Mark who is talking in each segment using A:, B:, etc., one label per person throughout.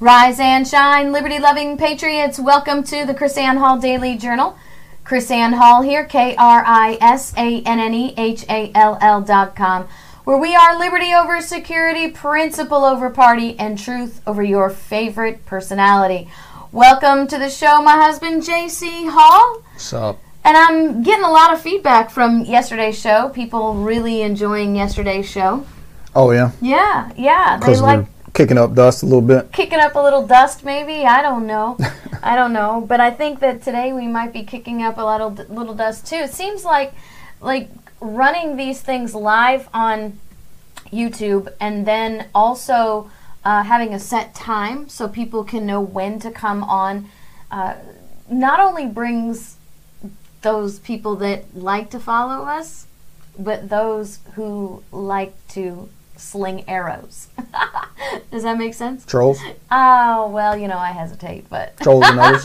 A: Rise and shine, liberty loving patriots. Welcome to the KrisAnne Hall Daily Journal. KrisAnne Hall here, K R I S A N N E H A L L dot com, where we are liberty over security, principle over party, and truth over your favorite personality. Welcome to the show, my husband, JC Hall.
B: What's up?
A: And I'm getting a lot of feedback from yesterday's show. People really enjoying yesterday's show.
B: Oh yeah,
A: Yeah, yeah. They like
B: kicking up dust a little bit.
A: kicking up a little dust, maybe. I don't know. I don't know. But I think that today we might be kicking up a little little dust too. It seems like like running these things live on YouTube and then also uh, having a set time so people can know when to come on. Uh, not only brings those people that like to follow us, but those who like to sling arrows. Does that make sense?
B: Trolls,
A: Oh, well, you know, I hesitate, but
B: trolls and others.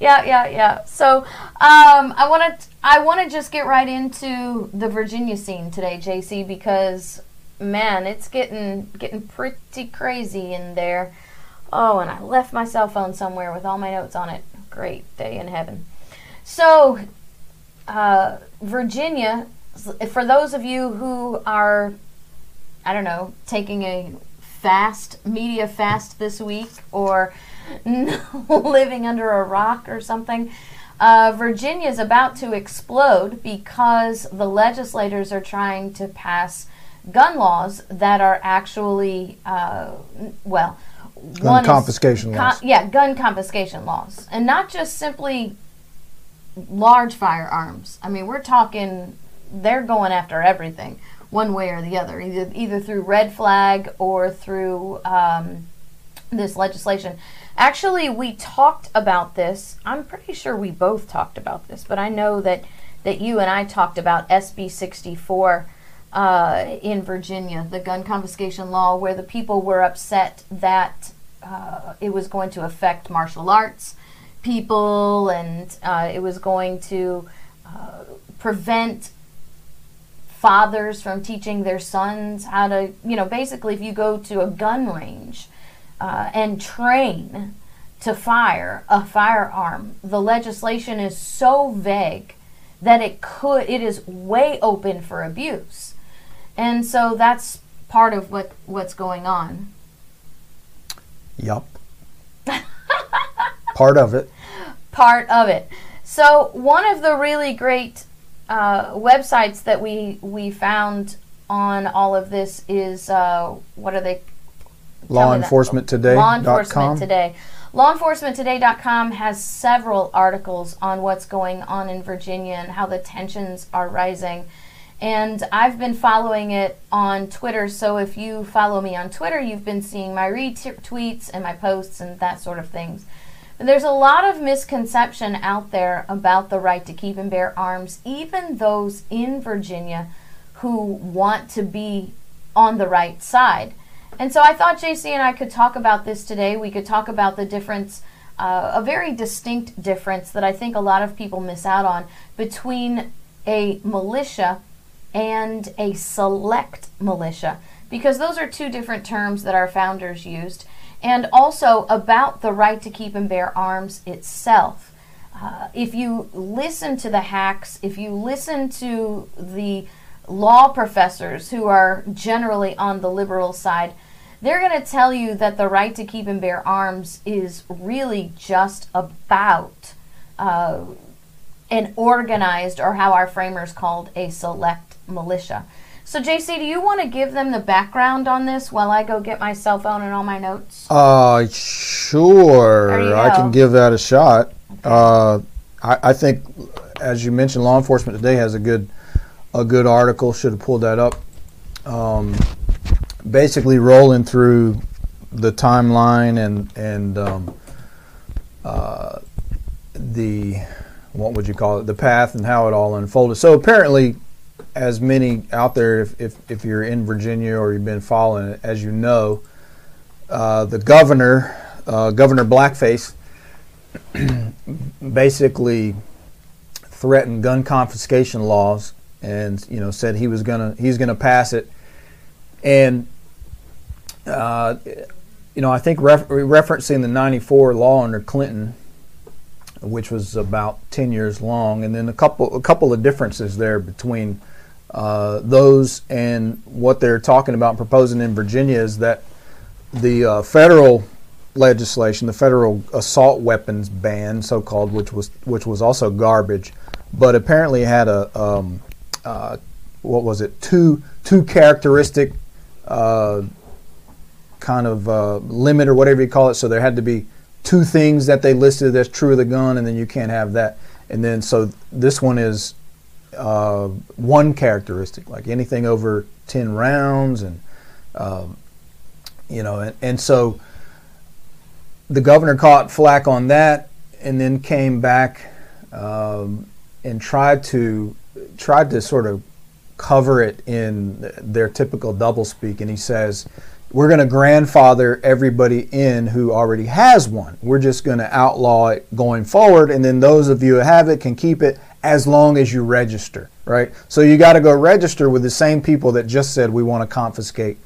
A: yeah, yeah, yeah. So, um, I want to I want to just get right into the Virginia scene today, JC, because man, it's getting getting pretty crazy in there. Oh, and I left my cell phone somewhere with all my notes on it. Great day in heaven. So, uh, Virginia, for those of you who are, I don't know, taking a fast, media fast this week, or living under a rock or something, uh, Virginia is about to explode because the legislators are trying to pass gun laws that are actually, uh, well,
B: Gun confiscation laws.
A: yeah, gun confiscation laws, and not just simply large firearms. I mean, we're talking they're going after everything, one way or the other, either either through red flag or through um, this legislation. Actually, we talked about this. I'm pretty sure we both talked about this, but I know that that you and I talked about SB 64 uh, in Virginia, the gun confiscation law, where the people were upset that uh, it was going to affect martial arts people and uh, it was going to uh, prevent fathers from teaching their sons how to, you know, basically, if you go to a gun range uh, and train to fire a firearm, the legislation is so vague that it could, it is way open for abuse. And so that's part of what, what's going on.
B: Yup. Part of it.
A: part of it. So one of the really great uh, websites that we we found on all of this is uh, what are they?
B: Law. Enforcement Today.
A: Law Enforcement Today. LawEnforcementToday.com has several articles on what's going on in Virginia and how the tensions are rising. And I've been following it on Twitter. So if you follow me on Twitter, you've been seeing my retweets and my posts and that sort of things. There's a lot of misconception out there about the right to keep and bear arms, even those in Virginia who want to be on the right side. And so I thought JC and I could talk about this today. We could talk about the difference, uh, a very distinct difference that I think a lot of people miss out on between a militia and a select militia, because those are two different terms that our founders used. And also about the right to keep and bear arms itself. Uh, if you listen to the hacks, if you listen to the law professors who are generally on the liberal side, they're going to tell you that the right to keep and bear arms is really just about uh, an organized, or how our framers called a select militia. So, JC, do you want to give them the background on this while I go get my cell phone and all my notes?
B: Uh, sure. I can give that a shot. Uh, I, I think, as you mentioned, Law Enforcement Today has a good, a good article. Should have pulled that up. Um, basically, rolling through the timeline and and um, uh, the what would you call it? The path and how it all unfolded. So apparently, as many out there, if if, if you're in Virginia or you've been following it, as you know, uh, the governor, uh, Governor Blackface, basically threatened gun confiscation laws, and you know said he was gonna he's gonna pass it, and uh, you know, I think ref- referencing the '94 law under Clinton, which was about 10 years long, and then a couple a couple of differences there between uh, those and what they're talking about proposing in Virginia is that the uh, federal legislation, the federal assault weapons ban, so-called, which was which was also garbage, but apparently had a um, uh, what was it two two characteristic uh, kind of uh, limit or whatever you call it. So there had to be two things that they listed that's true of the gun, and then you can't have that. And then so this one is uh, one characteristic, like anything over ten rounds, and um, you know, and, and so the governor caught flack on that, and then came back um, and tried to tried to sort of cover it in their typical doublespeak, and he says, "We're going to grandfather everybody in who already has one. We're just going to outlaw it going forward, and then those of you who have it can keep it as long as you register." Right. So you got to go register with the same people that just said we want to confiscate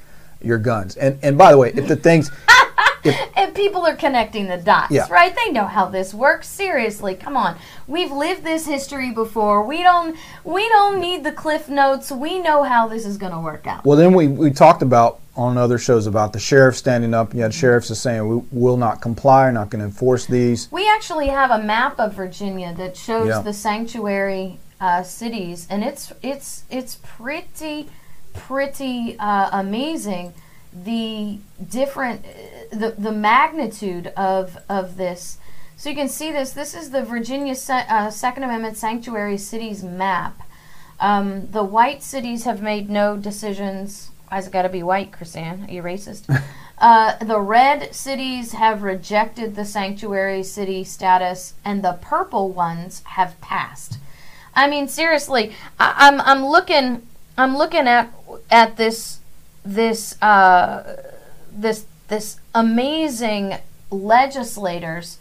B: your guns. And and by the way, if the things
A: and people are connecting the dots,
B: Yeah.
A: right? They know how this works. Seriously, come on. We've lived this history before. We don't we don't need the cliff notes. We know how this is going to work out.
B: Well, then we, we talked about on other shows about the sheriff standing up. You had sheriffs are saying we will not comply, not going to enforce these.
A: We actually have a map of Virginia that shows
B: Yeah.
A: the sanctuary uh, cities, and it's it's it's pretty pretty uh, amazing the different the the magnitude of of this. So you can see this. This is the Virginia Se- uh, Second Amendment sanctuary cities map. Um, the white cities have made no decisions. Why's it got to be white, KrisAnne? Are you racist? uh, the red cities have rejected the sanctuary city status, and the purple ones have passed. I mean, seriously, I, I'm I'm looking I'm looking at at this this uh, this this amazing legislators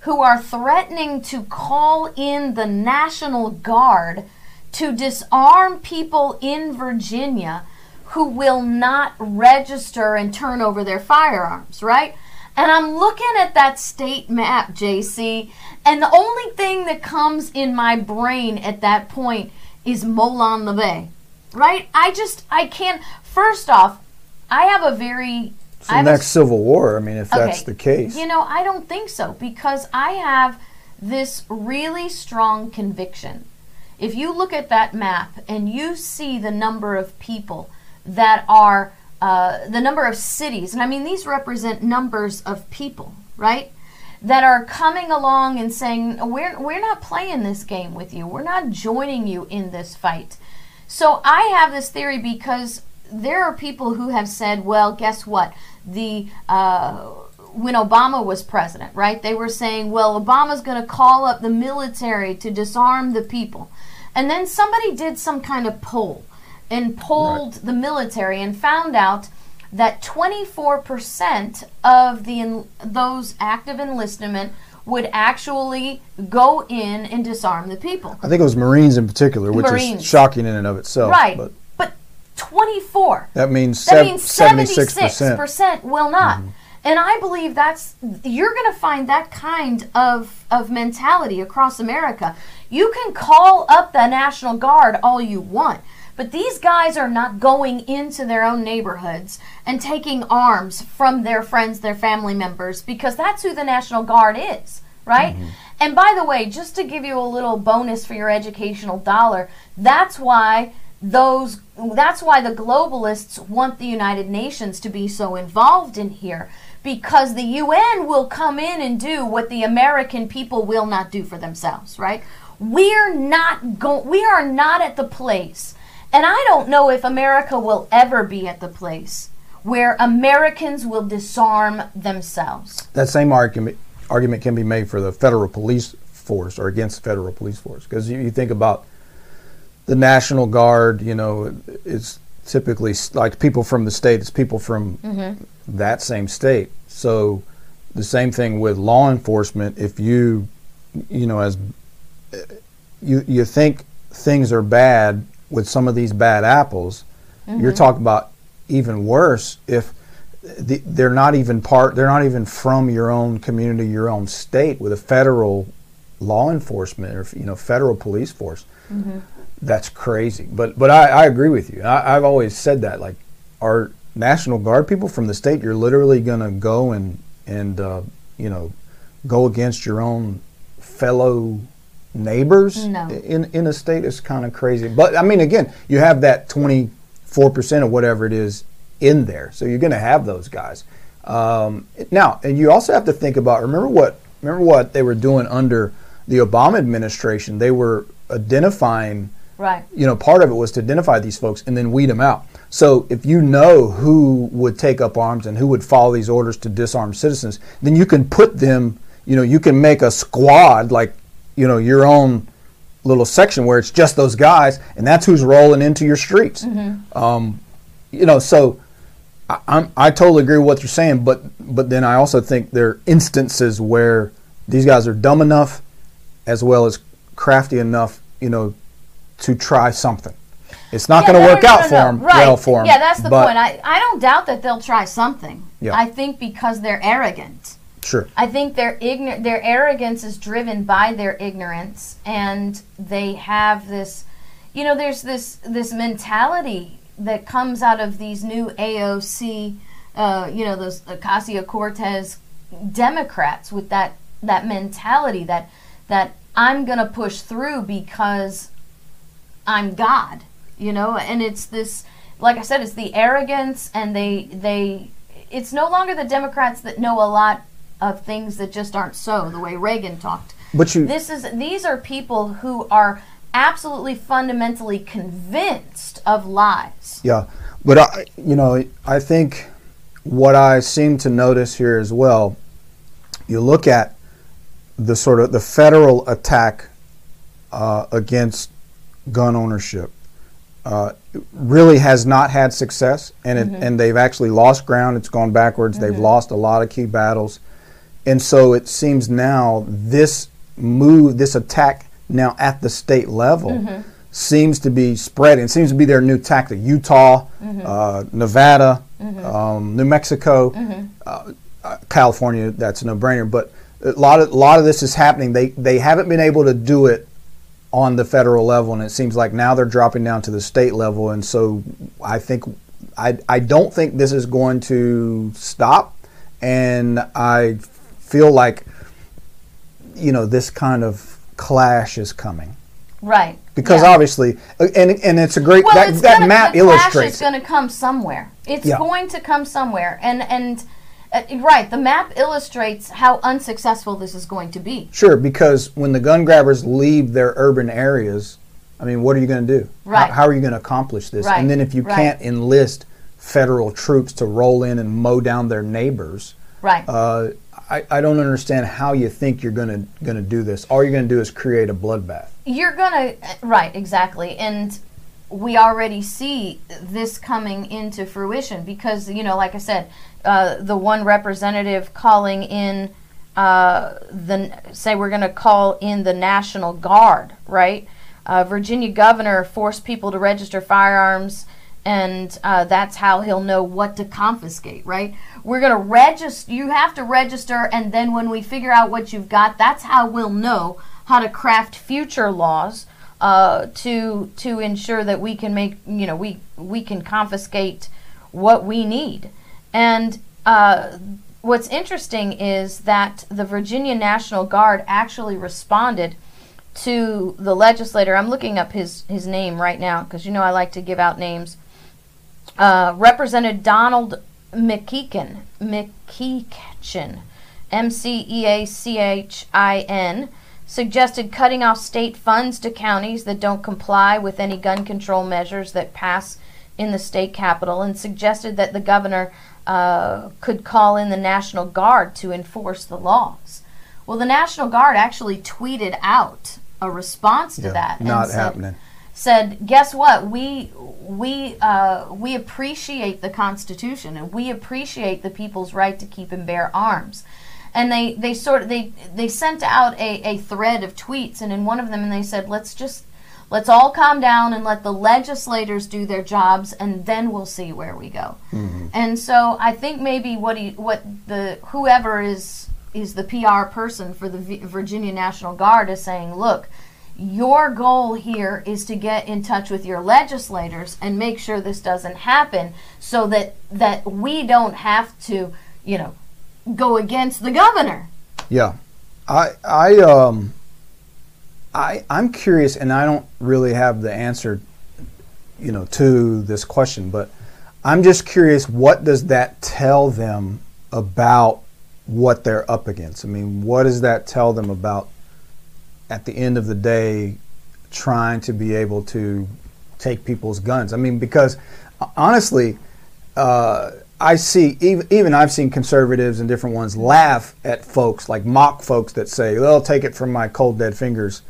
A: who are threatening to call in the National Guard to disarm people in Virginia who will not register and turn over their firearms, right? And I'm looking at that state map, JC, and the only thing that comes in my brain at that point is Molon Labe, right? I just, I can't. First off, I have a very.
B: It's
A: I have a
B: next Civil War. I mean, if that's the case.
A: You know, I don't think so because I have this really strong conviction. If you look at that map and you see the number of people that are, uh, the number of cities, and I mean, these represent numbers of people, right? That are coming along and saying, we're, we're not playing this game with you. We're not joining you in this fight. So I have this theory because there are people who have said, well, guess what? The uh, when Obama was president, right? They were saying, well, Obama's going to call up the military to disarm the people. And then somebody did some kind of poll and polled the military and found out that 24% of the en- those active enlistment would actually go in and disarm the people.
B: I think it was Marines in particular, which
A: Marines.
B: is shocking in and of itself.
A: Right.
B: But
A: 24.
B: that means,
A: That means
B: 76%.
A: 76% will not. Mm-hmm. And I believe that's you're going to find that kind of of mentality across America. You can call up the National Guard all you want, but these guys are not going into their own neighborhoods and taking arms from their friends, their family members because that's who the National Guard is, right? Mm-hmm. And by the way, just to give you a little bonus for your educational dollar, that's why those that's why the globalists want the United Nations to be so involved in here because the UN will come in and do what the American people will not do for themselves, right? We're not going we are not at the place. And I don't know if America will ever be at the place where Americans will disarm themselves.
B: that same argument argument can be made for the federal police force or against the federal police force because you, you think about the National Guard, you know, it's typically like people from the state, it's people from that same state. So the same thing with law enforcement. If you, you know, as you you think things are bad with some of these bad apples, you're talking about even worse if the, they're not even part. They're not even from your own community, your own state, with a federal law enforcement or you know federal police force. Mm-hmm. That's crazy. But but I, I agree with you. I, I've always said that. Like our National Guard people from the state, you're literally going to go and and uh, you know go against your own fellow neighbors
A: No.
B: in in a state is kind of crazy. But I mean, again, you have that twenty four percent of whatever it is in there, so you're going to have those guys. Um, now, and you also have to think about remember what remember what they were doing under the Obama administration. They were identifying
A: Right.
B: you know, part of it was to identify these folks and then weed them out. So if you know who would take up arms and who would follow these orders to disarm citizens, then you can put them, you know, you can make a squad like, you know, your own little section where it's just those guys and that's who's rolling into your streets. Um, you know, so I, I'm, I totally agree with what you're saying, but but then I also think there are instances where these guys are dumb enough as well as crafty enough, you know, to try something. It's not
A: Yeah,
B: going to
A: no,
B: work
A: no,
B: out
A: no,
B: for them,
A: Right.
B: well for them.
A: Yeah, that's the point. I, I don't doubt that they'll try something.
B: Yeah.
A: I think because they're arrogant.
B: Sure.
A: I think their igno- their arrogance is driven by their ignorance, and they have this, you know, there's this this mentality that comes out of these new AOC, uh, you know, those Ocasio Cortez Democrats with that that mentality that that I'm gonna push through because I'm God, you know, and it's this like I said, it's the arrogance and they they it's no longer the Democrats that know a lot of things that just aren't so, the way Reagan talked.
B: But you,
A: This is these are people who are absolutely fundamentally convinced of lies.
B: yeah. But I, you know, I think what I seem to notice here as well. You look at the sort of the federal attack uh, against gun ownership. Uh, really has not had success, and it, and they've actually lost ground. It's gone backwards. They've lost a lot of key battles, and so it seems now this move, this attack now at the state level, seems to be spreading. It seems to be their new tactic. Utah, uh, Nevada, um, New Mexico, uh, uh, California. That's a no-brainer. But a lot of a lot of this is happening. They they haven't been able to do it on the federal level, and it seems like now they're dropping down to the state level. And so I think I I don't think this is going to stop, and I feel like you know this kind of clash is coming
A: Right.
B: because
A: Yeah.
B: obviously, and and it's a great
A: well,
B: that,
A: it's
B: that
A: gonna,
B: map
A: the clash
B: illustrates.
A: is going to come somewhere. It's
B: Yeah.
A: going to come somewhere, and and uh, right, the map illustrates how unsuccessful this is going to be.
B: Sure, because when the gun grabbers leave their urban areas, I mean, what are you going to do?
A: Right.
B: How, how are you going to accomplish this?
A: Right,
B: And then if you
A: right.
B: can't enlist federal troops to roll in and mow down their neighbors,
A: Right.
B: uh, I, I don't understand how you think you're going to going to do this. All you're going to do is create a bloodbath.
A: You're gonna right exactly, and we already see this coming into fruition because you know, like I said, uh, the one representative calling in uh, the say we're going to call in the National Guard, right? Uh, Virginia governor forced people to register firearms, and uh, that's how he'll know what to confiscate, right? We're going to register. You have to register, and then when we figure out what you've got, that's how we'll know how to craft future laws uh, to to ensure that we can make you know we we can confiscate what we need. And uh, what's interesting is that the Virginia National Guard actually responded to the legislator. I'm looking up his his name right now because you know I like to give out names. Uh, Representative Donald McEachin, McEachin, M C E A C H I N, suggested cutting off state funds to counties that don't comply with any gun control measures that pass in the state capital, and suggested that the governor uh, could call in the National Guard to enforce the laws. Well, the National Guard actually tweeted out a response to
B: Yeah,
A: that. and
B: not
A: said-
B: happening.
A: said, "Guess what? We we uh, we appreciate the Constitution and we appreciate the people's right to keep and bear arms." And they, they sort of they they sent out a, a thread of tweets, and in one of them, and they said, "Let's just Let's all calm down and let the legislators do their jobs, and then we'll see where we go. Mm-hmm. And so I think maybe what he, what the whoever is is the PR person for the V- Virginia National Guard is saying, look, your goal here is to get in touch with your legislators and make sure this doesn't happen, so that that we don't have to, you know, go against the governor.
B: Yeah, I I um I I'm curious, and I don't really have the answer, you know, to this question, but I'm just curious. What does that tell them about what they're up against? I mean, what does that tell them about at the end of the day trying to be able to take people's guns? I mean, because honestly. Uh, I see even even I've seen conservatives and different ones laugh at folks like mock folks that say they'll take it from my cold dead fingers.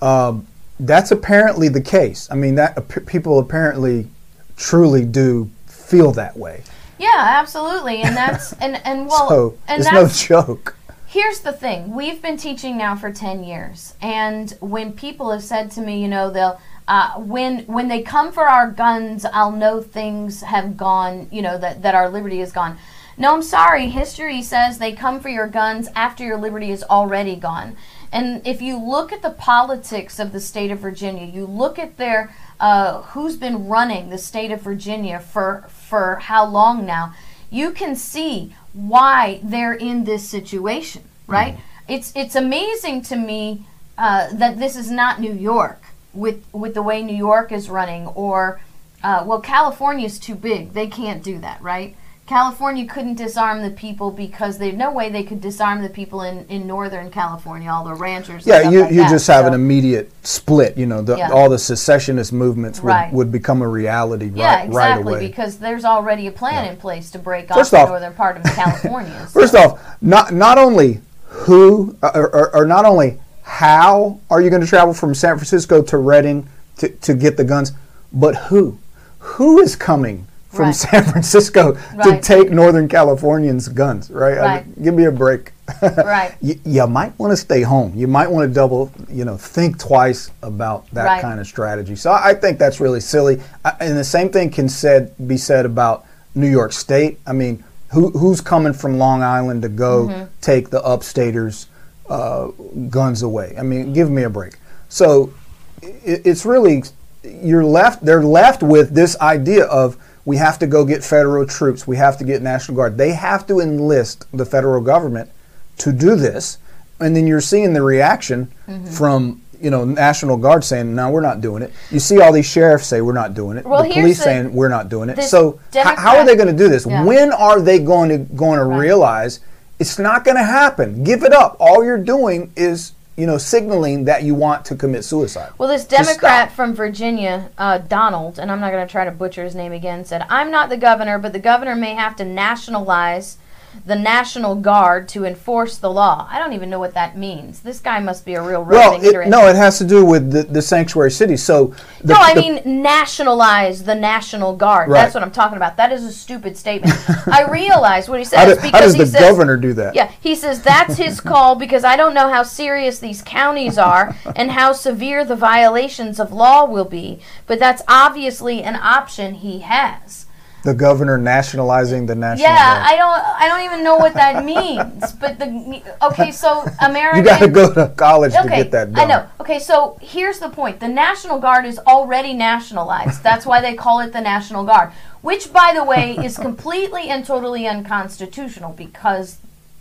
B: Um, that's apparently the case. I mean that ap- people apparently truly do feel that way.
A: Yeah, absolutely, and that's and and well,
B: so
A: and
B: it's no joke.
A: Here's the thing: we've been teaching now for ten years, and when people have said to me, you know, they'll uh, when when they come for our guns, I'll know things have gone, you know, that that our liberty is gone. No, I'm sorry. History says they come for your guns after your liberty is already gone. And if you look at the politics of the state of Virginia, you look at their uh, who's been running the state of Virginia for for how long now, you can see why they're in this situation, right? It's it's amazing to me uh, that this is not New York with with the way New York is running, or uh, well, California's too big; they can't do that, right? California couldn't disarm the people because there's no way they could disarm the people in, in Northern California, all the ranchers. and
B: Yeah,
A: stuff
B: you,
A: like
B: you
A: that.
B: just have an immediate split. You know, the,
A: Yeah.
B: all the secessionist movements would,
A: Right.
B: would become a reality
A: Yeah,
B: right,
A: exactly,
B: right away.
A: because there's already a plan in place to break
B: First
A: off
B: off-
A: the northern part of California. so-
B: First off, not not only who uh, or, or, or not only how are you going to travel from San Francisco to Redding to, to get the guns, but who? Who is coming from
A: Right.
B: San Francisco to take Northern Californians' guns? Right? I
A: Right.
B: mean, give me a break.
A: Right.
B: you, you might want to stay home. You might want to double, you know, think twice about that
A: Right.
B: kind of strategy. So I I think that's really silly. I, and the same thing can said be said about New York State. I mean, who, who's coming from Long Island to go
A: Mm-hmm.
B: take the upstaters' uh, guns away? I mean, give me a break. So it, it's really you're left. They're left with this idea of we have to go get federal troops. We have to get National Guard. They have to enlist the federal government to do this, and then you're seeing the reaction
A: Mm-hmm.
B: from you know National Guard saying, "No, we're not doing it." You see all these sheriffs say, "We're not doing it."
A: Well,
B: the police
A: the-
B: saying, "We're not doing it." So h- how are they going to do this?
A: Yeah.
B: When are they going to going to realize it's not going to happen? Give it up. All you're doing is you know signaling that you want to commit suicide.
A: Well, this Democrat from Virginia, uh, Donald, and I'm not going to try to butcher his name again, said, I'm not the governor, but the governor may have to nationalize the National Guard to enforce the law. I don't even know what that means. This guy must be a real
B: Well, it, no, it has to do with the, the sanctuary cities. So the,
A: no, I mean nationalize the National Guard.
B: Right.
A: That's what I'm talking about. That is a stupid statement. I realize what he says
B: how, do-
A: because
B: how does
A: he
B: the
A: says,
B: governor do that?
A: Yeah, he says that's his call because I don't know how serious these counties are and how severe the violations of law will be, but that's obviously an option he has.
B: The governor nationalizing the national.
A: Yeah. I don't I don't even know what that means, but the okay, so American
B: you got to go to college to get that done.
A: I know. Okay, so here's the point. The National Guard is already nationalized. That's why they call it the National Guard, which, by the way, is completely and totally unconstitutional because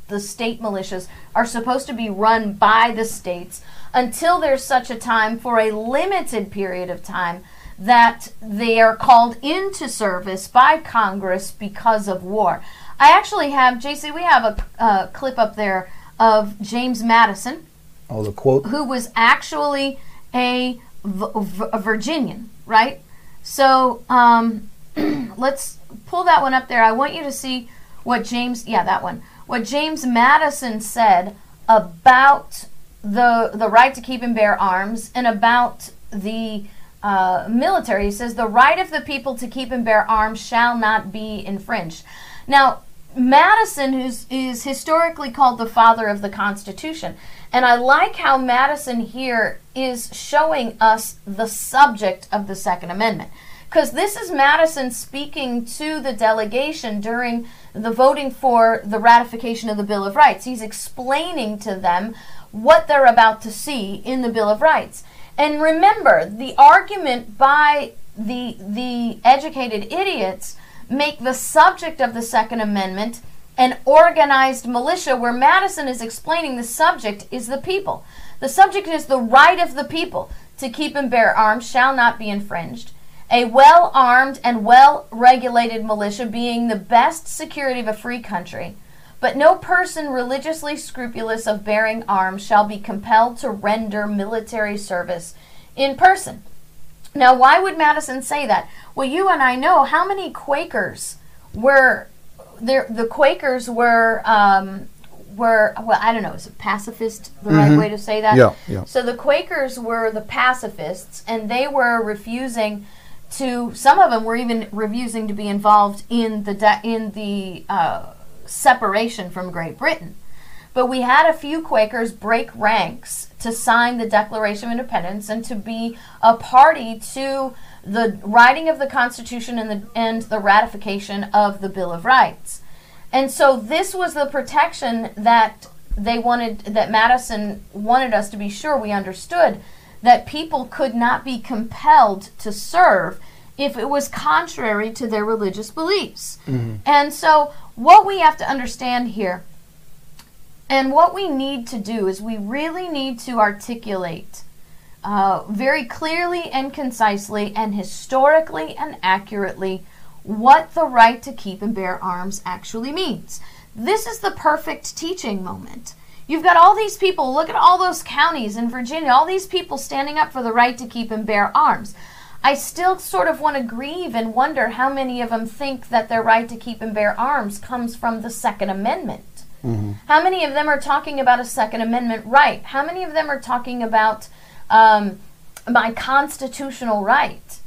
A: the state militias are supposed to be run by the states until there's such a time for a limited period of time that they are called into service by Congress because of war. I actually have, JC, we have a uh, clip up there of James Madison
B: Oh, the quote.
A: who was actually a Virginian, right? So um, let's pull that one up there. I want you to see what James, yeah, that one, what James Madison said about the the right to keep and bear arms and about the uh, military. He says the right of the people to keep and bear arms shall not be infringed. Now, Madison is, is historically called the father of the Constitution. And I like how Madison here is showing us the subject of the Second Amendment. Because this is Madison speaking to the delegation during the voting for the ratification of the Bill of Rights. He's explaining to them what they're about to see in the Bill of Rights. And remember, the argument by the the educated idiots make the subject of the Second Amendment an organized militia, where Madison is explaining the subject is the people. The subject is the right of the people to keep and bear arms shall not be infringed. A well armed and well regulated militia being the best security of a free country. But no person religiously scrupulous of bearing arms shall be compelled to render military service in person. Now, why would Madison say that? Well, you and I know how many Quakers were there. The Quakers were um, were well, I don't know. Is it pacifist the right way to say that?
B: Yeah, yeah.
A: So the Quakers were the pacifists, and they were refusing to. Some of them were even refusing to be involved in the de- in the uh, separation from Great Britain. But we had a few Quakers break ranks to sign the Declaration of Independence and to be a party to the writing of the Constitution and the, and the ratification of the Bill of Rights. And so this was the protection that they wanted, that Madison wanted us to be sure we understood that people could not be compelled to serve if it was contrary to their religious beliefs. And so what we have to understand here and what we need to do is we really need to articulate uh, very clearly and concisely and historically and accurately what the right to keep and bear arms actually means. This is the perfect teaching moment. You've got all these people, look at all those counties in Virginia, all these people standing up for the right to keep and bear arms. I still sort of want to grieve and wonder how many of them think that their right to keep and bear arms comes from the Second Amendment. How many of them are talking about a Second Amendment right? How many of them are talking about um, my constitutional right?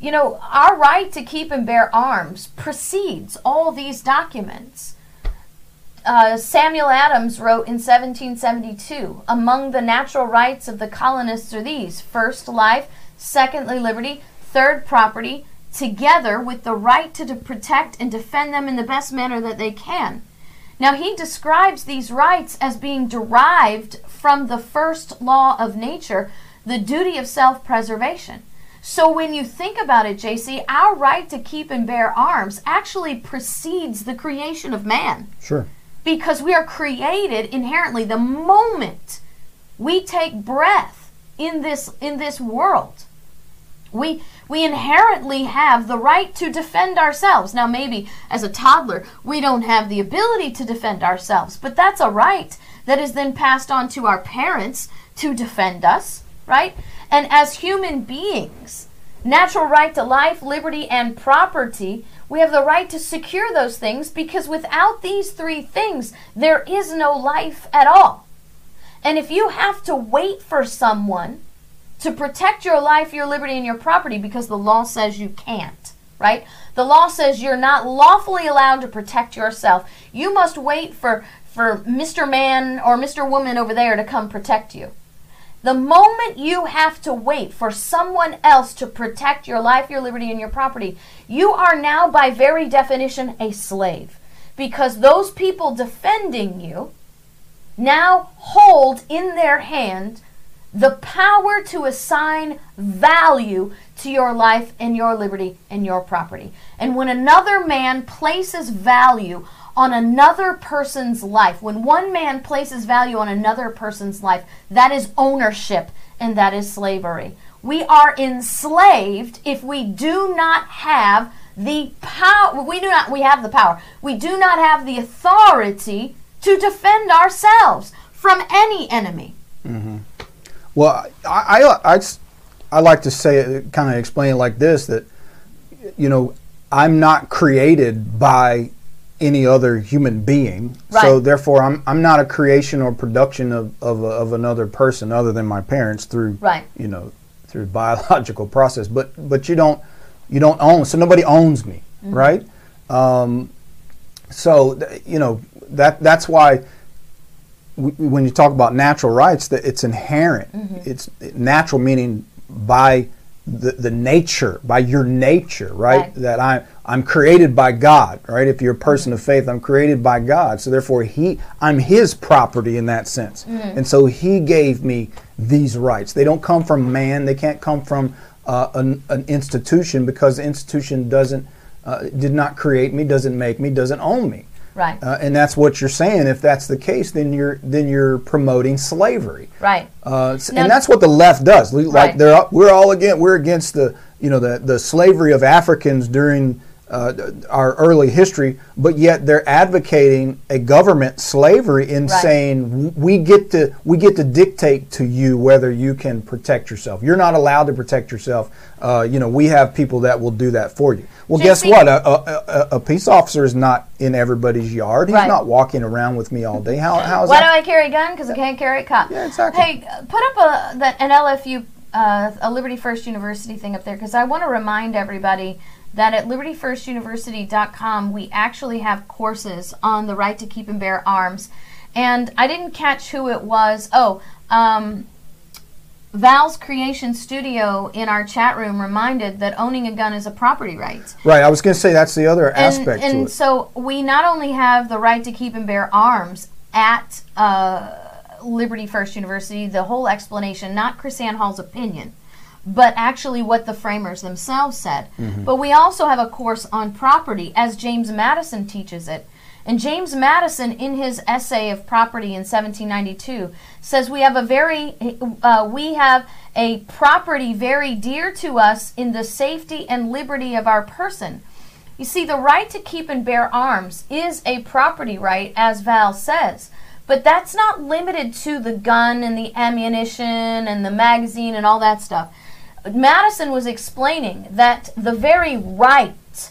A: You know, our right to keep and bear arms precedes all these documents. Uh, Samuel Adams wrote in 1772 Among the natural rights of the colonists are these first, life, secondly, liberty, third, property, together with the right to, to protect and defend them in the best manner that they can. Now, he describes these rights as being derived from the first law of nature, the duty of self preservation. So, when you think about it, JC, our right to keep and bear arms actually precedes the creation of man
B: Sure.
A: because we are created inherently the moment we take breath in this in this world. We we inherently have the right to defend ourselves. Now maybe as a toddler we don't have the ability to defend ourselves but that's a right that is then passed on to our parents to defend us right? And as human beings natural right to life liberty and property we have the right to secure those things because without these three things there is no life at all and if you have to wait for someone to protect your life, your liberty, and your property because the law says you can't, right? The law says you're not lawfully allowed to protect yourself. You must wait for, for Mr. Man or Mr. Woman over there to come protect you. The moment you have to wait for someone else to protect your life, your liberty, and your property, you are now, by very definition, a slave. Because those people defending you now hold in their hand the power to assign value to your life and your liberty and your property. And when another man places value on another person's life, when one man places value on another person's life, that is ownership and that is slavery. We are enslaved if we do not have the power. We do not. We have the power. We do not have the authority to defend ourselves from any enemy. Mm-hmm.
B: Well, I, I, I, I like to say it, kind of explain it like this that, you know, I'm not created by any other human being. So therefore, I'm, I'm not a creation or production of, of, of another person other than my parents through,
A: Right.
B: you know, through biological process. But, but you don't, you don't own, so nobody owns me, right? Um, so th- you know that that's why w- when you talk about natural rights, that it's inherent.
A: Mm-hmm.
B: It's natural meaning by the, the nature, by your nature, right?
A: Right.
B: That I'm I'm created by God, right? If you're a person of faith, I'm created by God. So therefore, He I'm His property in that sense,
A: Mm-hmm.
B: and so He gave me these rights. They don't come from man. They can't come from uh, an, an institution because the institution doesn't uh, did not create me, doesn't make me, doesn't own me.
A: Right.
B: Uh, and that's what you're saying. If that's the case, then you're then you're promoting slavery.
A: right.
B: Uh,
A: Now-
B: and that's what the left does. Like
A: Right.
B: they're we're all against we're against the you know the the slavery of Africans during uh, our early history, but yet they're advocating a government slavery in
A: Right.
B: saying we get to we get to dictate to you whether you can protect yourself. You're not allowed to protect yourself. Uh, you know we have people that will do that for you. Well, guess
A: JC
B: what? A, a, a, a peace officer is not in everybody's yard. He's
A: Right.
B: not walking around with me all day. How how is
A: Why
B: that?
A: do I carry a gun? Because I can't carry a cop.
B: Yeah, exactly.
A: Hey, put up a that an LFU, uh, a Liberty First University thing up there because I want to remind everybody that at libertyfirstuniversity.com we actually have courses on the right to keep and bear arms, and I didn't catch who it was. Oh, um, Val's Creation Studio in our chat room reminded that owning a gun is a property right.
B: Right, I was going to say that's the other
A: And,
B: aspect
A: and so we not only have the right to keep and bear arms at uh, Liberty First University, the whole explanation, not KrisAnne Hall's opinion, but actually what the framers themselves said.
B: Mm-hmm.
A: But we also have a course on property, as James Madison teaches it. And James Madison, in his essay of property in 1792, says we have a very uh, we have a property very dear to us in the safety and liberty of our person. You see, the right to keep and bear arms is a property right, as Val says. But that's not limited to the gun and the ammunition and the magazine and all that stuff. Madison was explaining that the very right,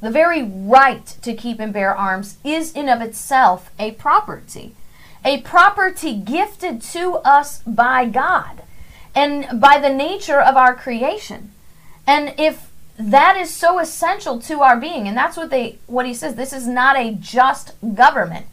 A: the very right to keep and bear arms is in of itself a property. A property gifted to us by God and by the nature of our creation. And if that is so essential to our being, and that's what they what he says, this is not a just government.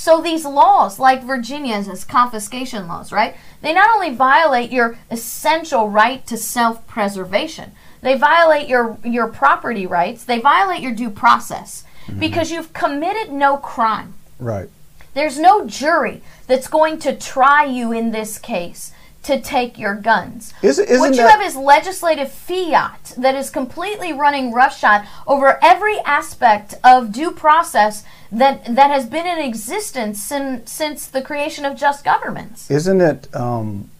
A: So these laws, like Virginia's confiscation laws, right? They not only violate your essential right to self-preservation, they violate your your property rights, they violate your due process mm-hmm. because you've committed no crime.
B: Right.
A: There's no jury that's going to try you in this case to take your guns.
B: Isn't- isn't
A: what you
B: that-
A: have is legislative fiat that is completely running roughshod over every aspect of due process that that has been in existence since since the creation of just governments.
B: Isn't it um,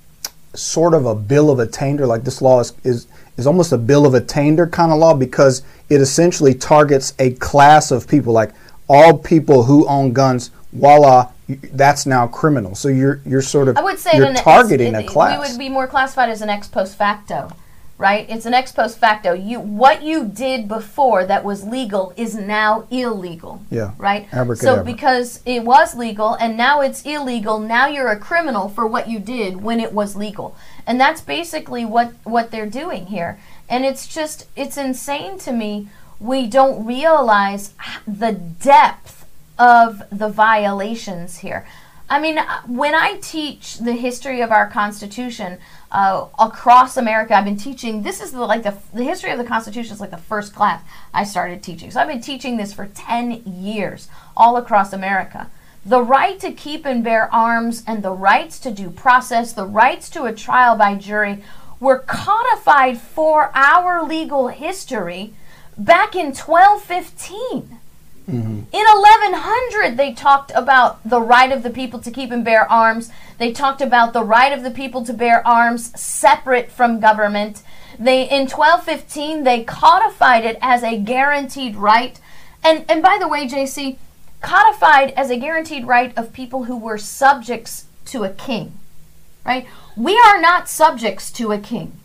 B: sort of a bill of attainder? Like this law is, is is almost a bill of attainder kind of law because it essentially targets a class of people, like all people who own guns. Voila, that's now criminal. So you're you're sort of
A: I would say
B: you're targeting
A: it's-
B: a class.
A: We would be more classified as an ex post facto, right? It's an ex post facto. You what you did before that was legal is now illegal.
B: Yeah.
A: Right. So because it was legal and now it's illegal, now you're a criminal for what you did when it was legal, and that's basically what what they're doing here. And it's just it's insane to me. We don't realize the depth of the violations here. I mean, uh, when I teach the history of our Constitution uh, across America, I've been teaching. This is the, like the the history of the Constitution is like the first class I started teaching. So I've been teaching this for ten years all across America. The right to keep and bear arms and the rights to due process, the rights to a trial by jury, were codified for our legal history back in 1215. Mm-hmm. In 1100, they talked about the right of the people to keep and bear arms. They talked about the right of the people to bear arms separate from government. They in 1215 they codified it as a guaranteed right. And and by the way, JC, codified as a guaranteed right of people who were subjects to a king. Right? We are not subjects to a king.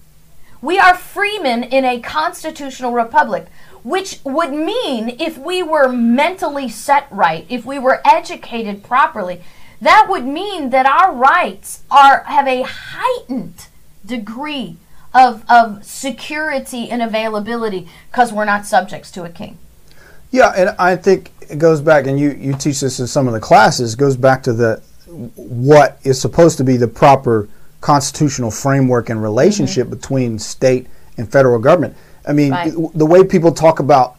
A: We are freemen in a constitutional republic, which would mean if we were mentally set right, if we were educated properly, that would mean that our rights are have a heightened degree of, of security and availability because we're not subjects to a king.
B: Yeah, and I think it goes back, and you, you teach this in some of the classes, goes back to the what is supposed to be the proper constitutional framework and relationship mm-hmm. between state and federal government. I mean, right. the way people talk about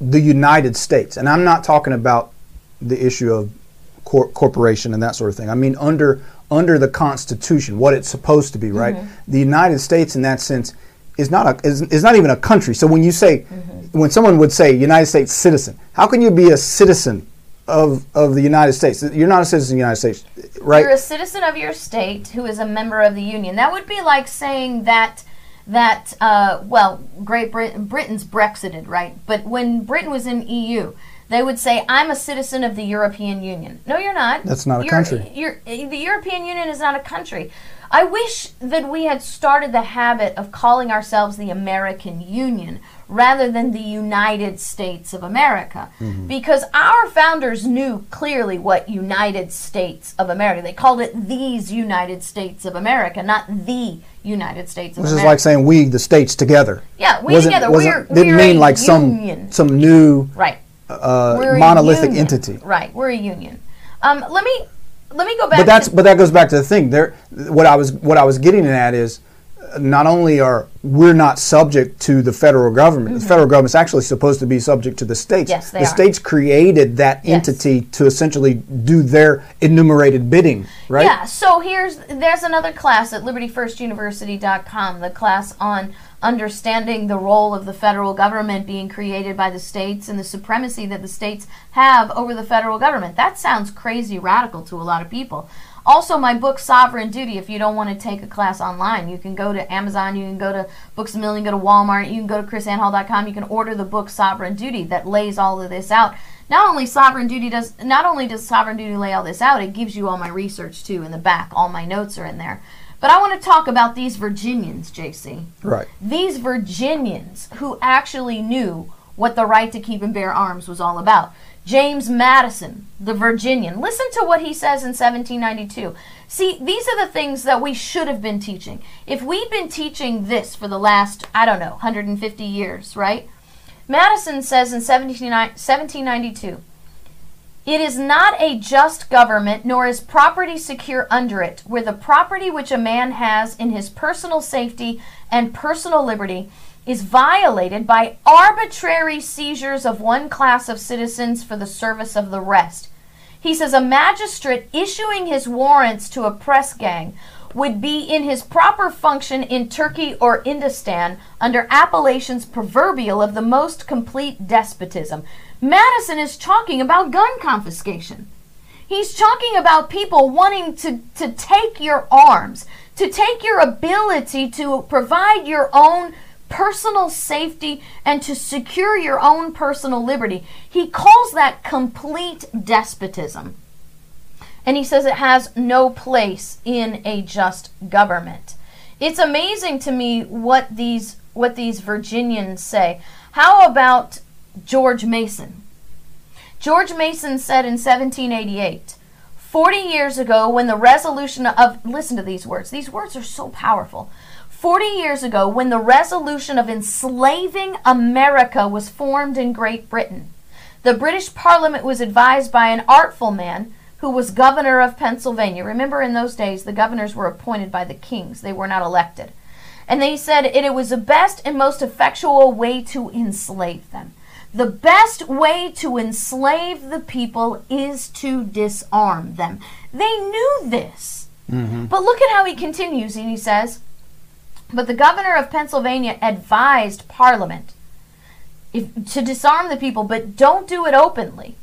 B: the United States, and I'm not talking about the issue of cor- corporation and that sort of thing. I mean, under under the Constitution, what it's supposed to be, right? Mm-hmm. The United States, in that sense, is not a is, is not even a country. So when you say mm-hmm. when someone would say United States citizen, how can you be a citizen of of the United States? You're not a citizen of the United States, right?
A: You're a citizen of your state who is a member of the union. That would be like saying that that uh, well, Great Britain Britain's Brexited, right? But when Britain was in EU, they would say, "I'm a citizen of the European Union." No, you're not.
B: That's not a you're, country.
A: You're, the European Union is not a country. I wish that we had started the habit of calling ourselves the American Union rather than the United States of America. Mm-hmm. Because our founders knew clearly what United States of America. They called it these United States of America, not the United States of
B: This
A: America.
B: This is like saying we, the states, together.
A: Yeah, we wasn't, together. Wasn't,
B: we're, didn't
A: we're
B: mean like
A: union.
B: some some new
A: right.
B: Uh, monolithic entity.
A: Right, we're a union. Um, let me let me go back.
B: But that's but that goes back to the thing. There, what I was what I was getting at is not only are we're not subject to the federal government, mm-hmm. the federal government's actually supposed to be subject to the states.
A: Yes, they
B: the
A: are.
B: states created that yes. entity to essentially do their enumerated bidding, right?
A: Yeah. So here's there's another class at libertyfirstuniversity.com, the class on understanding the role of the federal government being created by the states and the supremacy that the states have over the federal government. That sounds crazy radical to a lot of people. Also, my book Sovereign Duty. If you don't want to take a class online, you can go to Amazon, you can go to Books a Million, go to Walmart, you can go to krisannehall.com. You can order the book Sovereign Duty that lays all of this out. Not only Sovereign Duty does not only does Sovereign Duty lay all this out, it gives you all my research too in the back. All my notes are in there. But I want to talk about these Virginians, JC.
B: Right.
A: These Virginians who actually knew what the right to keep and bear arms was all about. James Madison, the Virginian. Listen to what he says in 1792. See, these are the things that we should have been teaching. If we'd been teaching this for the last, I don't know, 150 years, right? Madison says in 1792 It is not a just government, nor is property secure under it, where the property which a man has in his personal safety and personal liberty is violated by arbitrary seizures of one class of citizens for the service of the rest. He says a magistrate issuing his warrants to a press gang would be in his proper function in Turkey or Indostan under appellations proverbial of the most complete despotism. Madison is talking about gun confiscation. He's talking about people wanting to, to take your arms, to take your ability to provide your own personal safety and to secure your own personal liberty. He calls that complete despotism. And he says it has no place in a just government. It's amazing to me what these what these Virginians say. How about George Mason? George Mason said in 1788, 40 years ago when the resolution of listen to these words. These words are so powerful. 40 years ago, when the resolution of enslaving America was formed in Great Britain, the British Parliament was advised by an artful man who was governor of Pennsylvania. Remember, in those days, the governors were appointed by the kings, they were not elected. And they said it, it was the best and most effectual way to enslave them. The best way to enslave the people is to disarm them. They knew this. Mm-hmm. But look at how he continues, and he says, but the governor of Pennsylvania advised Parliament if, to disarm the people, but don't do it openly.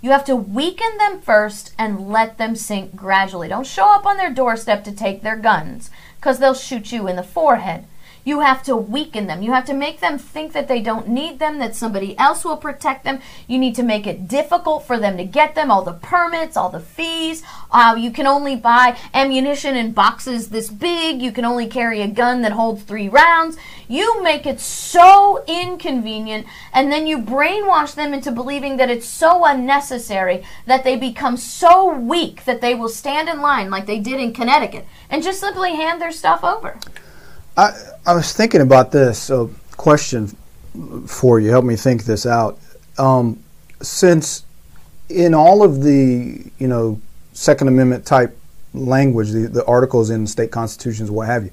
A: You have to weaken them first and let them sink gradually. Don't show up on their doorstep to take their guns, because they'll shoot you in the forehead. You have to weaken them. You have to make them think that they don't need them, that somebody else will protect them. You need to make it difficult for them to get them, all the permits, all the fees. Uh, you can only buy ammunition in boxes this big. You can only carry a gun that holds three rounds. You make it so inconvenient, and then you brainwash them into believing that it's so unnecessary that they become so weak that they will stand in line like they did in Connecticut and just simply hand their stuff over.
B: I, I was thinking about this. So, question for you, help me think this out. um, since in all of the you know Second Amendment type language, the, the articles in state constitutions, what have you,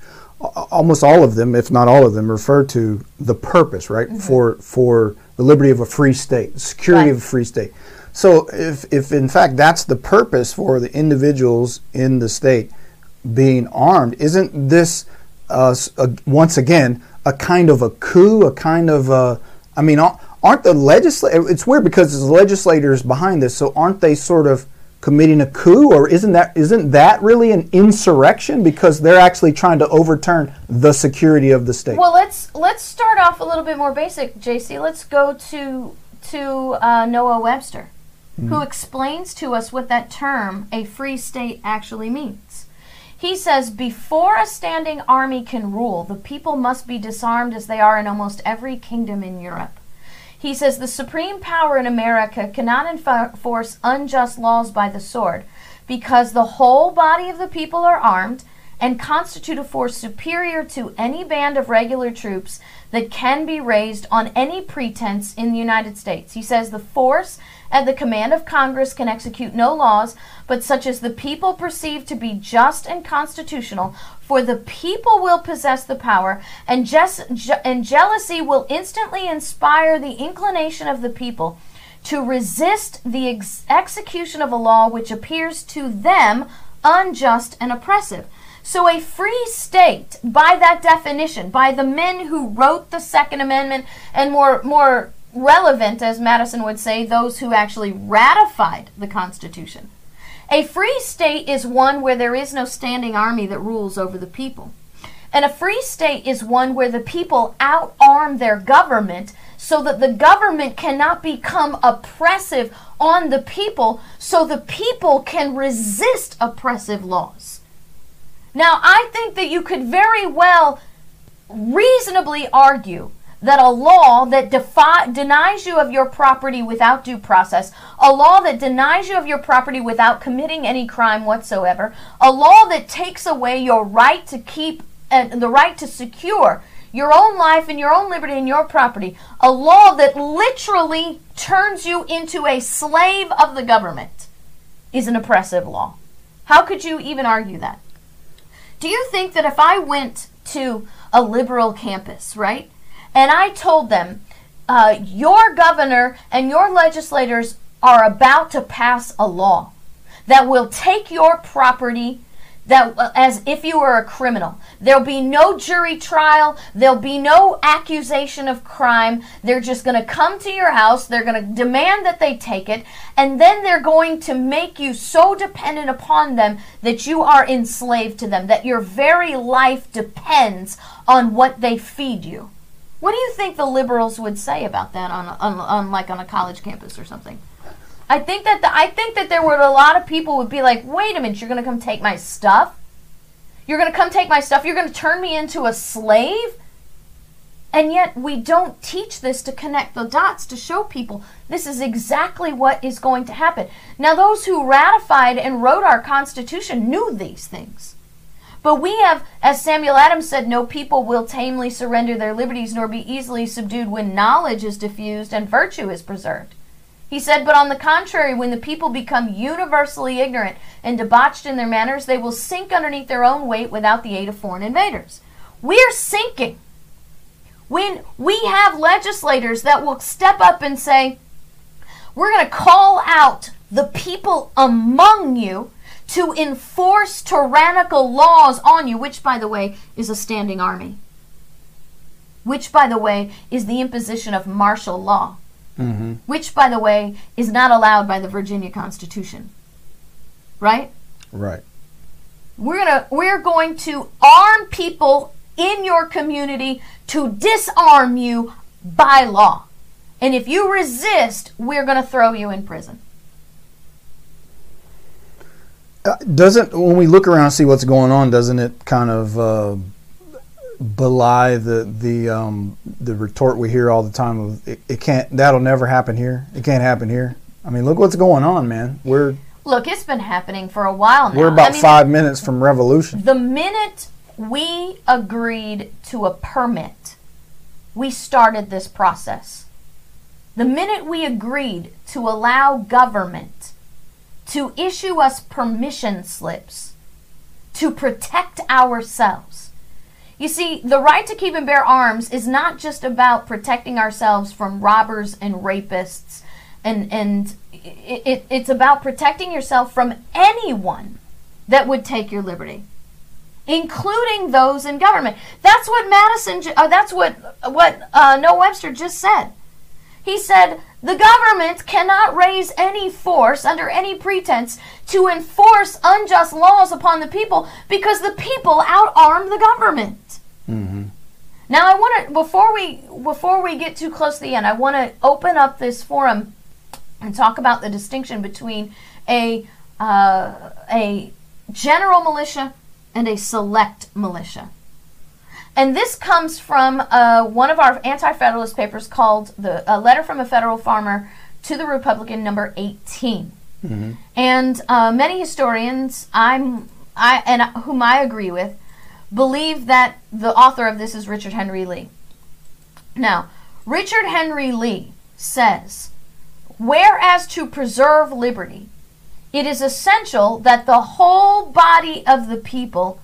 B: almost all of them, if not all of them, refer to the purpose, right, mm-hmm. for for the liberty of a free state, security right. of a free state. So if if in fact that's the purpose for the individuals in the state being armed, isn't this uh, a, once again a kind of a coup, a kind of a, I mean, aren't the legislators? It's weird because there's legislators behind this, so aren't they sort of committing a coup, or isn't that isn't that really an insurrection because they're actually trying to overturn the security of the state?
A: Well, let's let's start off a little bit more basic, JC. Let's go to to uh, Noah Webster, mm-hmm. who explains to us what that term "a free state" actually means. He says, before a standing army can rule, the people must be disarmed as they are in almost every kingdom in Europe. He says the supreme power in America cannot enforce unjust laws by the sword because the whole body of the people are armed and constitute a force superior to any band of regular troops that can be raised on any pretense in the United States. He says the force at the command of Congress can execute no laws but such as the people perceive to be just and constitutional, for the people will possess the power, and, je- and jealousy will instantly inspire the inclination of the people to resist the ex- execution of a law which appears to them unjust and oppressive. So, a free state, by that definition, by the men who wrote the Second Amendment, and more, more relevant, as Madison would say, those who actually ratified the Constitution, a free state is one where there is no standing army that rules over the people. And a free state is one where the people outarm their government so that the government cannot become oppressive on the people so the people can resist oppressive laws. Now, I think that you could very well reasonably argue that a law that defi- denies you of your property without due process, a law that denies you of your property without committing any crime whatsoever, a law that takes away your right to keep and the right to secure your own life and your own liberty and your property, a law that literally turns you into a slave of the government, is an oppressive law. How could you even argue that? Do you think that if I went to a liberal campus, right? And I told them, uh, your governor and your legislators are about to pass a law that will take your property that uh, as if you were a criminal. There'll be no jury trial, there'll be no accusation of crime. They're just going to come to your house, they're going to demand that they take it, and then they're going to make you so dependent upon them that you are enslaved to them, that your very life depends on what they feed you. What do you think the liberals would say about that on, on, on like on a college campus or something? I think that the, I think that there were a lot of people would be like, "Wait a minute, you're going to come take my stuff? You're going to come take my stuff? You're going to turn me into a slave?" And yet we don't teach this to connect the dots to show people this is exactly what is going to happen. Now those who ratified and wrote our constitution knew these things. But we have, as Samuel Adams said, no people will tamely surrender their liberties nor be easily subdued when knowledge is diffused and virtue is preserved. He said, But on the contrary, when the people become universally ignorant and debauched in their manners, they will sink underneath their own weight without the aid of foreign invaders. We're sinking. When we have legislators that will step up and say, We're going to call out the people among you to enforce tyrannical laws on you, which, by the way, is a standing army, which, by the way, is the imposition of martial law, mm-hmm. which, by the way, is not allowed by the Virginia Constitution. Right?
B: Right.
A: We're gonna we're going to arm people in your community to disarm you by law. And if you resist, we're going to throw you in prison.
B: Uh, doesn't when we look around and see what's going on, doesn't it kind of uh, belie the the um, the retort we hear all the time of it, it, can't that'll never happen here. It can't happen here. I mean, look what's going on, man. We're
A: look, it's been happening for a while now.
B: We're about I mean, five minutes from revolution.
A: The minute we agreed to a permit, we started this process. the minute we agreed to allow government to issue us permission slips to protect ourselves. You see, the right to keep and bear arms is not just about protecting ourselves from robbers and rapists, and and it, it, it's about protecting yourself from anyone that would take your liberty, including those in government. That's what Madison. Uh, that's what what uh, Noah Webster just said. He said the government cannot raise any force under any pretense to enforce unjust laws upon the people because the people outarm the government. Mm-hmm. Now, I want to before we before we get too close to the end, I want to open up this forum and talk about the distinction between a uh, a general militia and a select militia. And this comes from uh, one of our anti-federalist papers called the a letter from a federal farmer to the Republican number 18. Mm-hmm. And uh, many historians, I'm I and whom I agree with, believe that the author of this is Richard Henry Lee. Now, Richard Henry Lee says, whereas to preserve liberty, it is essential that the whole body of the people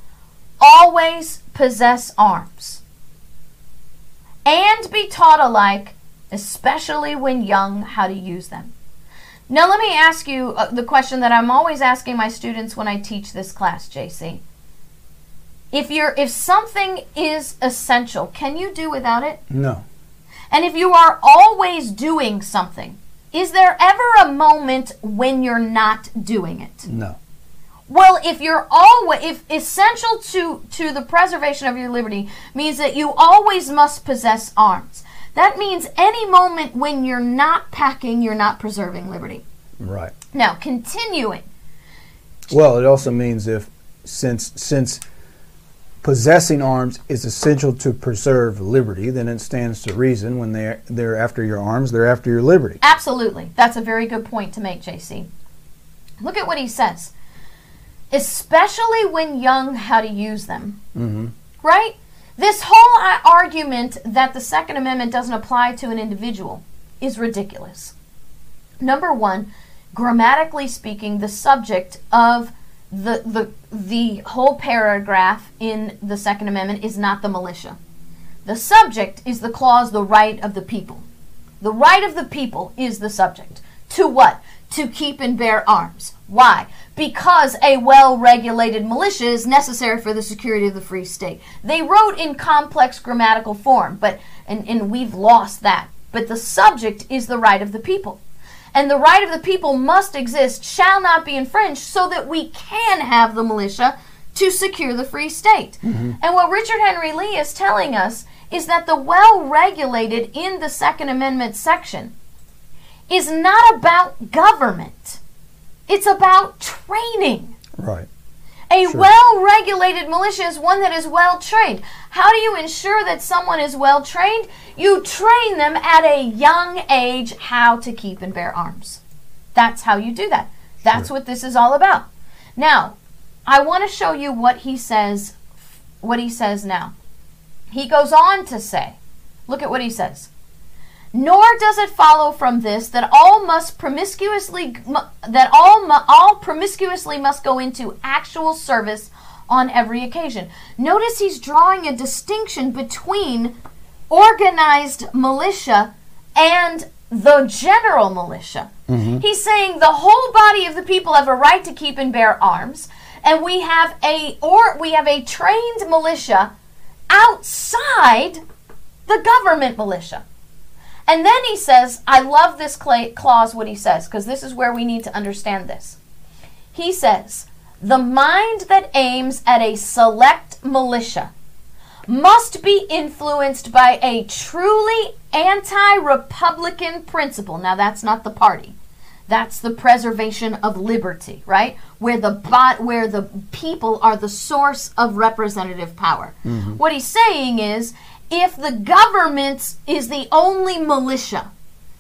A: always possess arms and be taught alike, especially when young, how to use them. Now, let me ask you uh, the question that I'm always asking my students when I teach this class, JC. If you're if something is essential, can you do without it?
B: No.
A: And if you are always doing something, is there ever a moment when you're not doing it?
B: No.
A: Well, if you're always if essential to to the preservation of your liberty means that you always must possess arms. That means any moment when you're not packing, you're not preserving liberty.
B: Right.
A: Now, continuing.
B: Well, it also means if since since possessing arms is essential to preserve liberty, then it stands to reason when they they're after your arms, they're after your liberty.
A: Absolutely. That's a very good point to make, JC. Look at what he says especially when young, how to use them. Mm-hmm. Right? This whole argument that the Second Amendment doesn't apply to an individual is ridiculous. Number one, grammatically speaking, the subject of the, the, the whole paragraph in the Second Amendment is not the militia. The subject is the clause, the right of the people. The right of the people is the subject. To what? To keep and bear arms. Why? Because a well regulated militia is necessary for the security of the free state. They wrote in complex grammatical form, but and, and we've lost that. But the subject is the right of the people. And the right of the people must exist, shall not be infringed, so that we can have the militia to secure the free state. Mm-hmm. And what Richard Henry Lee is telling us is that the well regulated in the Second Amendment section is not about government. It's about training.
B: Right.
A: A sure. well regulated militia is one that is well trained. How do you ensure that someone is well trained? You train them at a young age how to keep and bear arms. That's how you do that. That's sure. what this is all about. Now, I want to show you what he says what he says now. He goes on to say, look at what he says. Nor does it follow from this that all must promiscuously that all all promiscuously must go into actual service on every occasion. Notice he's drawing a distinction between organized militia and the general militia. Mm-hmm. He's saying the whole body of the people have a right to keep and bear arms, and we have a or we have a trained militia outside the government militia. And then he says, I love this clause, what he says, because this is where we need to understand this. He says, the mind that aims at a select militia must be influenced by a truly anti Republican principle. Now, that's not the party. That's the preservation of liberty, right? Where the bot, where the people are the source of representative power. Mm-hmm. What he's saying is if the government is the only militia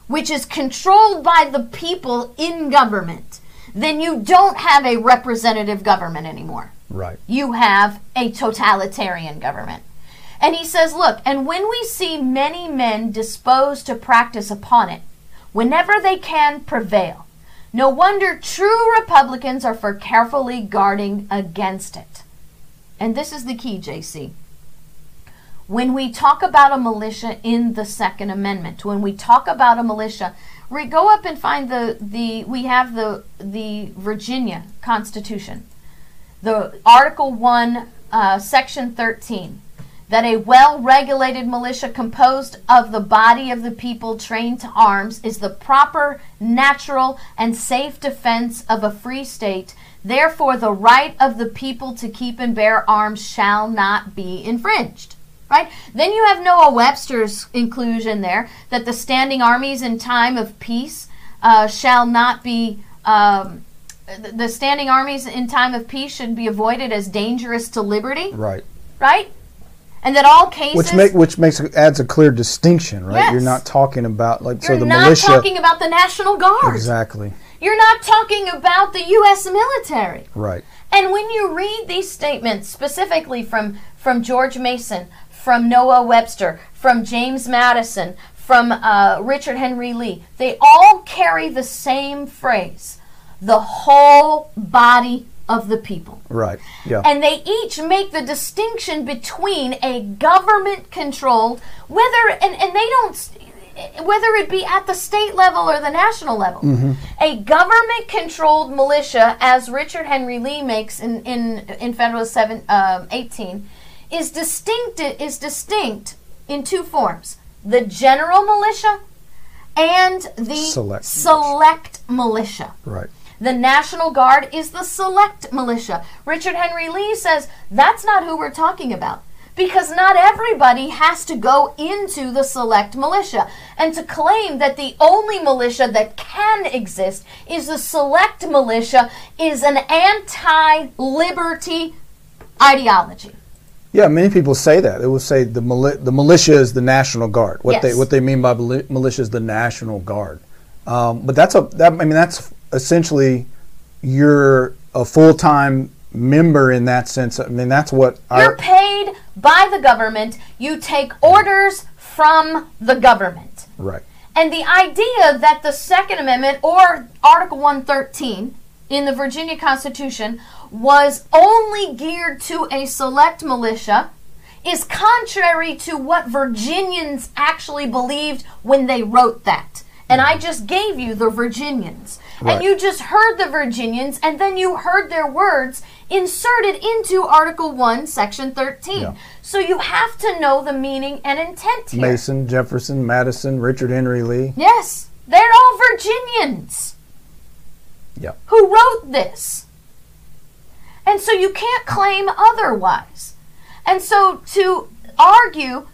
A: which is controlled by the people in government, then you don't have a representative government anymore.
B: Right.
A: You have a totalitarian government. And he says, look, and when we see many men disposed to practice upon it, whenever they can prevail. No wonder true Republicans are for carefully guarding against it. And this is the key, JC. When we talk about a militia in the Second Amendment, when we talk about a militia, we go up and find the, the we have the the Virginia Constitution, the Article One, uh, Section thirteen that a well regulated militia composed of the body of the people trained to arms is the proper, natural, and safe defense of a free state. Therefore, the right of the people to keep and bear arms shall not be infringed. Right? Then you have Noah Webster's inclusion there that the standing armies in time of peace uh, shall not be. Um, the standing armies in time of peace should be avoided as dangerous to liberty.
B: Right.
A: Right? and that all cases
B: which make which makes adds a clear distinction, right?
A: Yes.
B: You're not talking about like
A: you're
B: so the
A: not
B: militia
A: talking about the National Guard.
B: exactly
A: You're not talking about the U.S. military.
B: right.
A: And when you read these statements, specifically from from George Mason, from Noah Webster, from James Madison, from uh, Richard Henry Lee, they all carry the same phrase: the whole body of the people.
B: Right. Yeah.
A: And they each make the distinction between a government controlled, whether, and, and they don't, whether it be at the state level or the national level, a government controlled militia, as Richard Henry Lee makes in, in, in Federalist 7, um, 18, is distinct, is distinct in two forms the general militia and the
B: Select militia.
A: select militia.
B: right.
A: The National Guard is the select militia. Richard Henry Lee says that's not who we're talking about. Because not everybody has to go into the select militia. And to claim that the only militia that can exist is the select militia is an anti liberty ideology.
B: Yeah, many people say that. They will say the mili- the militia is the National Guard. What they what they mean by mili- militia is the National Guard. Um, but that's a that I mean that's essentially you're a full time member in that sense. I mean that's what
A: You're
B: our
A: paid by the government, you take orders from the government.
B: right.
A: And the idea that the Second Amendment or Article 113 in the Virginia Constitution was only geared to a select militia is contrary to what Virginians actually believed when they wrote that. And I mm-hmm. just gave you the Virginians. And you just heard the Virginians, and then you heard their words inserted into Article 1, Section 13.
B: Yeah.
A: So you have to know the meaning and intent here.
B: Mason, Jefferson, Madison, Richard Henry Lee.
A: Yes, they're all Virginians
B: Yeah.
A: who wrote this. And so you can't claim otherwise. And so to argue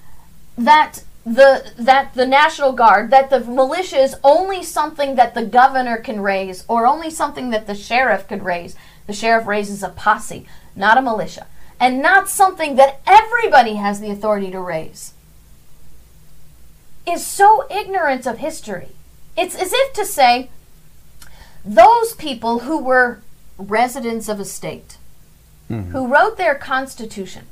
A: that the that the National Guard, that the militia is only something that the governor can raise or only something that the sheriff could raise. The sheriff raises a posse, not a militia, and not something that everybody has the authority to raise. Is so ignorant of history. It's as if to say those people who were residents of a state, Mm-hmm. who wrote their constitution,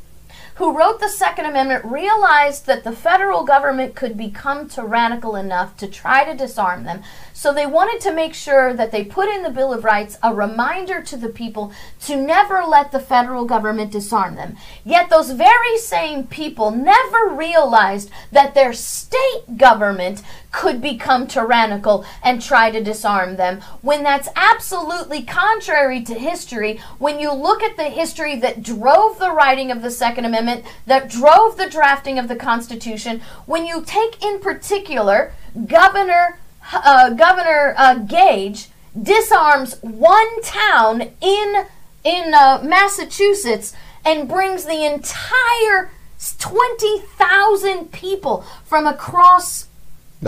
A: who wrote the Second Amendment, realized that the federal government could become tyrannical enough to try to disarm them. So they wanted to make sure that they put in the Bill of Rights a reminder to the people to never let the federal government disarm them. Yet those very same people never realized that their state government could become tyrannical and try to disarm them. When that's absolutely contrary to history when you look at the history that drove the writing of the second amendment that drove the drafting of the constitution when you take in particular governor uh, governor uh, gage disarms one town in in uh, massachusetts and brings the entire 20,000 people from across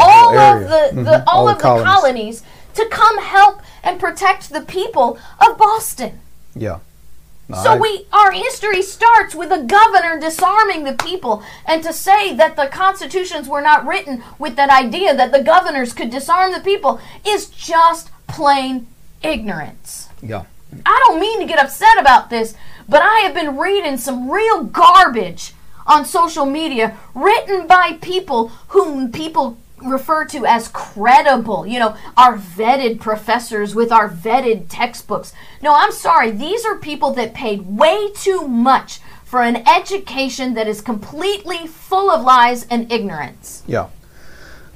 A: all of the, the
B: Mhm.
A: all,
B: All
A: of
B: the
A: the
B: colonies.
A: colonies to come help and protect the people of Boston.
B: Yeah. No,
A: So
B: I-
A: we our history starts with a governor disarming the people and to say that the constitutions were not written with that idea that the governors could disarm the people is just plain ignorance.
B: Yeah.
A: I don't mean to get upset about this, but I have been reading some real garbage on social media written by people whom people referred to as credible, you know, our vetted professors with our vetted textbooks. No, I'm sorry. These are people that paid way too much for an education that is completely full of lies and ignorance.
B: Yeah.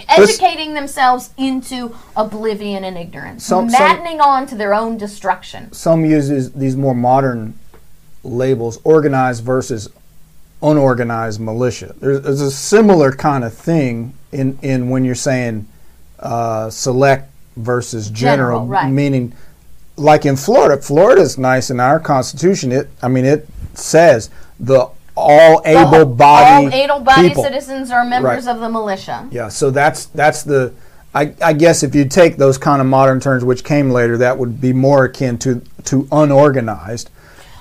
A: Educating themselves into oblivion and ignorance,
B: Some- some-
A: maddening on to their own destruction.
B: Some uses these more modern labels, organized versus unorganized militia. There's, there's a similar kind of thing in, in when you're saying uh, select versus general,
A: General, right.
B: meaning like in Florida. Florida's nice in our constitution. It, I mean, it says the all able-bodied
A: All able-bodied citizens are members
B: Right.
A: of the militia.
B: Yeah, so that's that's the. I, I guess if you take those kind of modern terms, which came later, that would be more akin to to unorganized.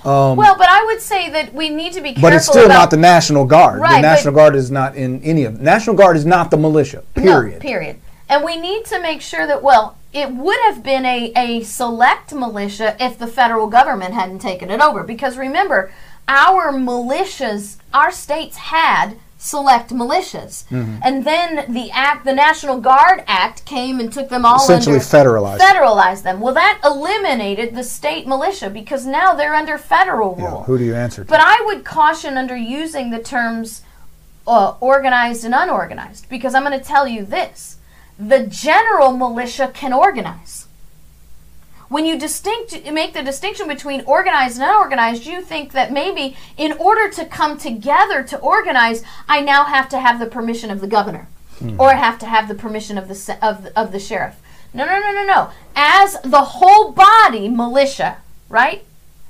A: Um, well, but I would say that we need to be careful
B: But it's still
A: about
B: not the National Guard.
A: Right,
B: the National Guard is not in any of. National Guard is not the militia. Period.
A: No, period. And we need to make sure that, well, it would have been a, a select militia if the federal government hadn't taken it over. Because remember, our militias, our states had select militias.
B: Mm-hmm.
A: And then the act, the National Guard Act came and took them all
B: Essentially
A: under,
B: federalized.
A: federalized them. Well, that eliminated the state militia because now they're under federal
B: Yeah,
A: rule.
B: Who do you answer to?
A: But I would caution under using the terms uh, organized and unorganized because I'm going to tell you this the general militia can organize. When you distinct make the distinction between organized and unorganized, you think that maybe in order to come together to organize, I now have to have the permission of the governor, hmm. or I have to have the permission of the of the, of the sheriff. No, no, no, no, no. As the whole body militia, right?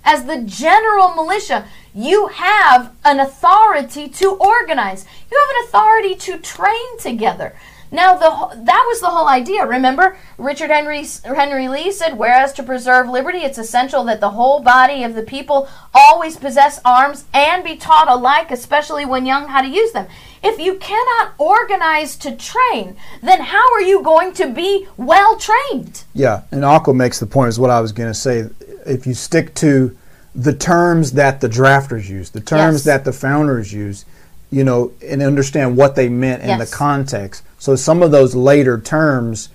A: As the general militia, you have an authority to organize. You have an authority to train together. Now, the that was the whole idea. Remember, Richard Henry Henry Lee said, "Whereas to preserve liberty, it's essential that the whole body of the people always possess arms and be taught alike, especially when young, how to use them." If you cannot organize to train, then how are you going to be well trained?
B: Yeah, and Aqua makes the point is what I was going to say. If you stick to the terms that the drafters used, the terms
A: Yes.
B: that the founders used, you know, and understand what they meant in
A: Yes.
B: the context. So some of those later terms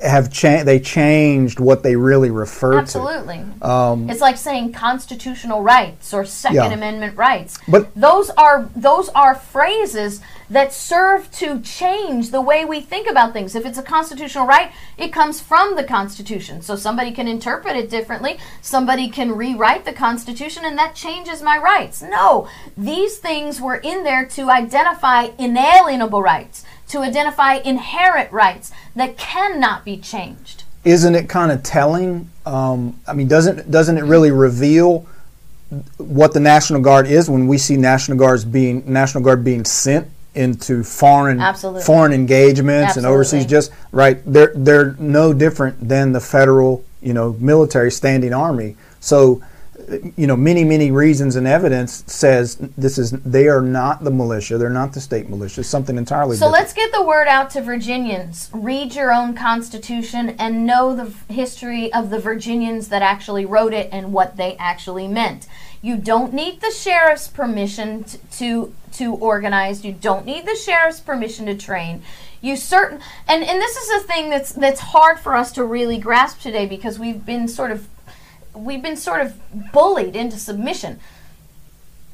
B: have changed. They changed what they really refer
A: Absolutely.
B: to. Um,
A: It's like saying constitutional rights or Second
B: Yeah.
A: Amendment rights.
B: But-
A: those are those are phrases that serve to change the way we think about things. If it's a constitutional right, it comes from the Constitution. So somebody can interpret it differently. Somebody can rewrite the Constitution, and that changes my rights. No, these things were in there to identify inalienable rights, to identify inherent rights that cannot be changed.
B: isn't it kind of telling? Um, I mean, doesn't doesn't it really reveal what the National Guard is when we see National Guards being National Guard being sent into foreign
A: Absolutely.
B: foreign engagements and overseas? Just right, they're they're no different than the federal you know military standing army. So. You know, many many reasons and evidence says this is they are not the militia. They're not the state militia. It's something entirely
A: So
B: different.
A: let's get the word out to Virginians. Read your own Constitution and know the history of the Virginians that actually wrote it and what they actually meant. You don't need the sheriff's permission t- to to organize. You don't need the sheriff's permission to train. You certain and and this is a thing that's that's hard for us to really grasp today because we've been sort of we've been sort of bullied into submission.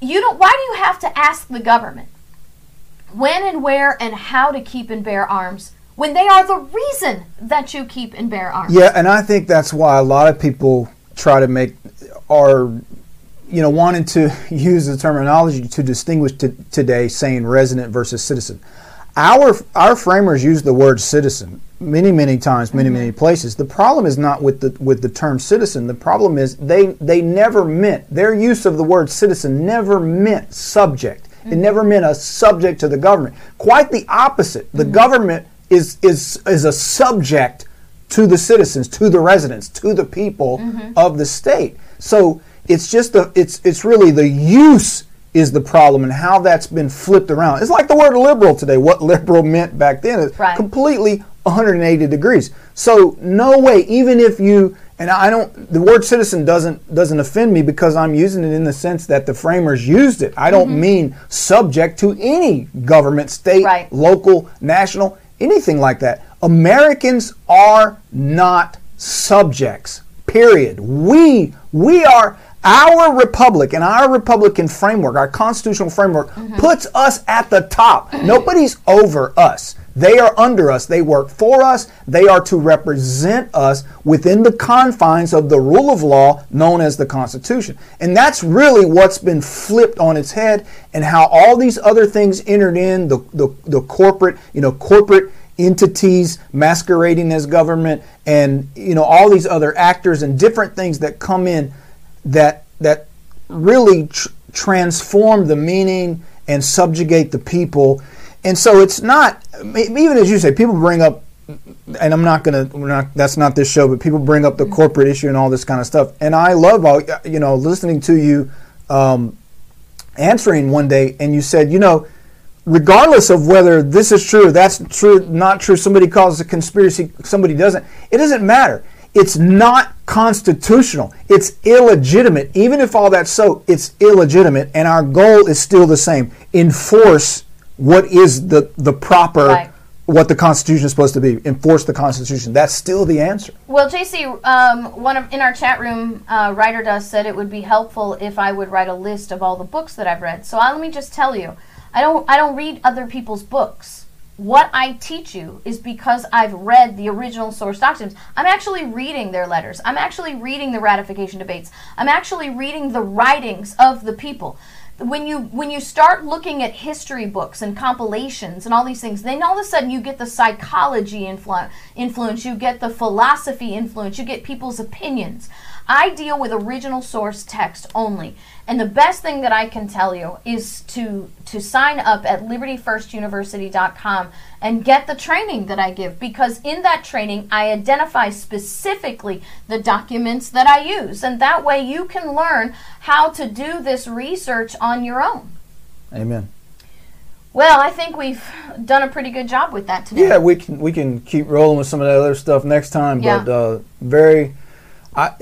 A: You don't why do you have to ask the government? when and where and how to keep and bear arms when they are the reason that you keep and bear arms.
B: Yeah, and I think that's why a lot of people try to make are you know wanting to use the terminology to distinguish t- today saying resident versus citizen. Our our framers use the word citizen many many times, many many mm-hmm. places. The problem is not with the with the term citizen. The problem is they they never meant their use of the word citizen never meant subject. It mm-hmm. never meant a subject to the government. Quite the opposite. The mm-hmm. government is is is a subject to the citizens, to the residents, to the people of the state. So it's just the it's it's really the use is the problem and how that's been flipped around. It's like the word liberal today. What liberal meant back then is
A: Right.
B: completely 180 degrees. So no way, even if you and I don't the word citizen doesn't doesn't offend me because I'm using it in the sense that the framers used it. I don't mm-hmm. mean subject to any government, state,
A: Right.
B: local, national, anything like that. Americans are not subjects. Period. We we are our republic and our Republican framework, our constitutional framework, mm-hmm. puts us at the top. Nobody's over us. They are under us. They work for us. They are to represent us within the confines of the rule of law known as the Constitution. And that's really what's been flipped on its head and how all these other things entered in the, the, the corporate, you know, corporate entities masquerading as government and, you know, all these other actors and different things that come in that that really tr- transform the meaning and subjugate the people. And so it's not even as you say. People bring up, and I'm not gonna. We're not. That's not this show. But people bring up the mm-hmm. corporate issue and all this kind of stuff. And I love all you know listening to you um, answering one day, and you said, you know, regardless of whether this is true, that's true, not true. Somebody calls it a conspiracy. Somebody doesn't. It doesn't matter it's not constitutional. It's illegitimate. Even if all that's so, it's illegitimate. And our goal is still the same enforce what is the, the proper. Right. What the Constitution is supposed to be, enforce the Constitution. That's still the answer.
A: Well, JC, um, one of in our chat room, uh, writer does said it would be helpful if I would write a list of all the books that I've read. So I, let me just tell you, I don't I don't read other people's books what I teach you is because I've read the original source documents. I'm actually reading their letters. I'm actually reading the ratification debates. I'm actually reading the writings of the people. When you when you start looking at history books and compilations and all these things, then all of a sudden you get the psychology influ- influence, you get the philosophy influence, you get people's opinions. I deal with original source text only. And the best thing that I can tell you is to to sign up at libertyfirstuniversity.com and get the training that I give because in that training I identify specifically the documents that I use and that way you can learn how to do this research on your own.
B: Amen.
A: Well, I think we've done a pretty good job with that today.
B: Yeah, we can we can keep rolling with some of that other stuff next time, yeah. but uh, very I,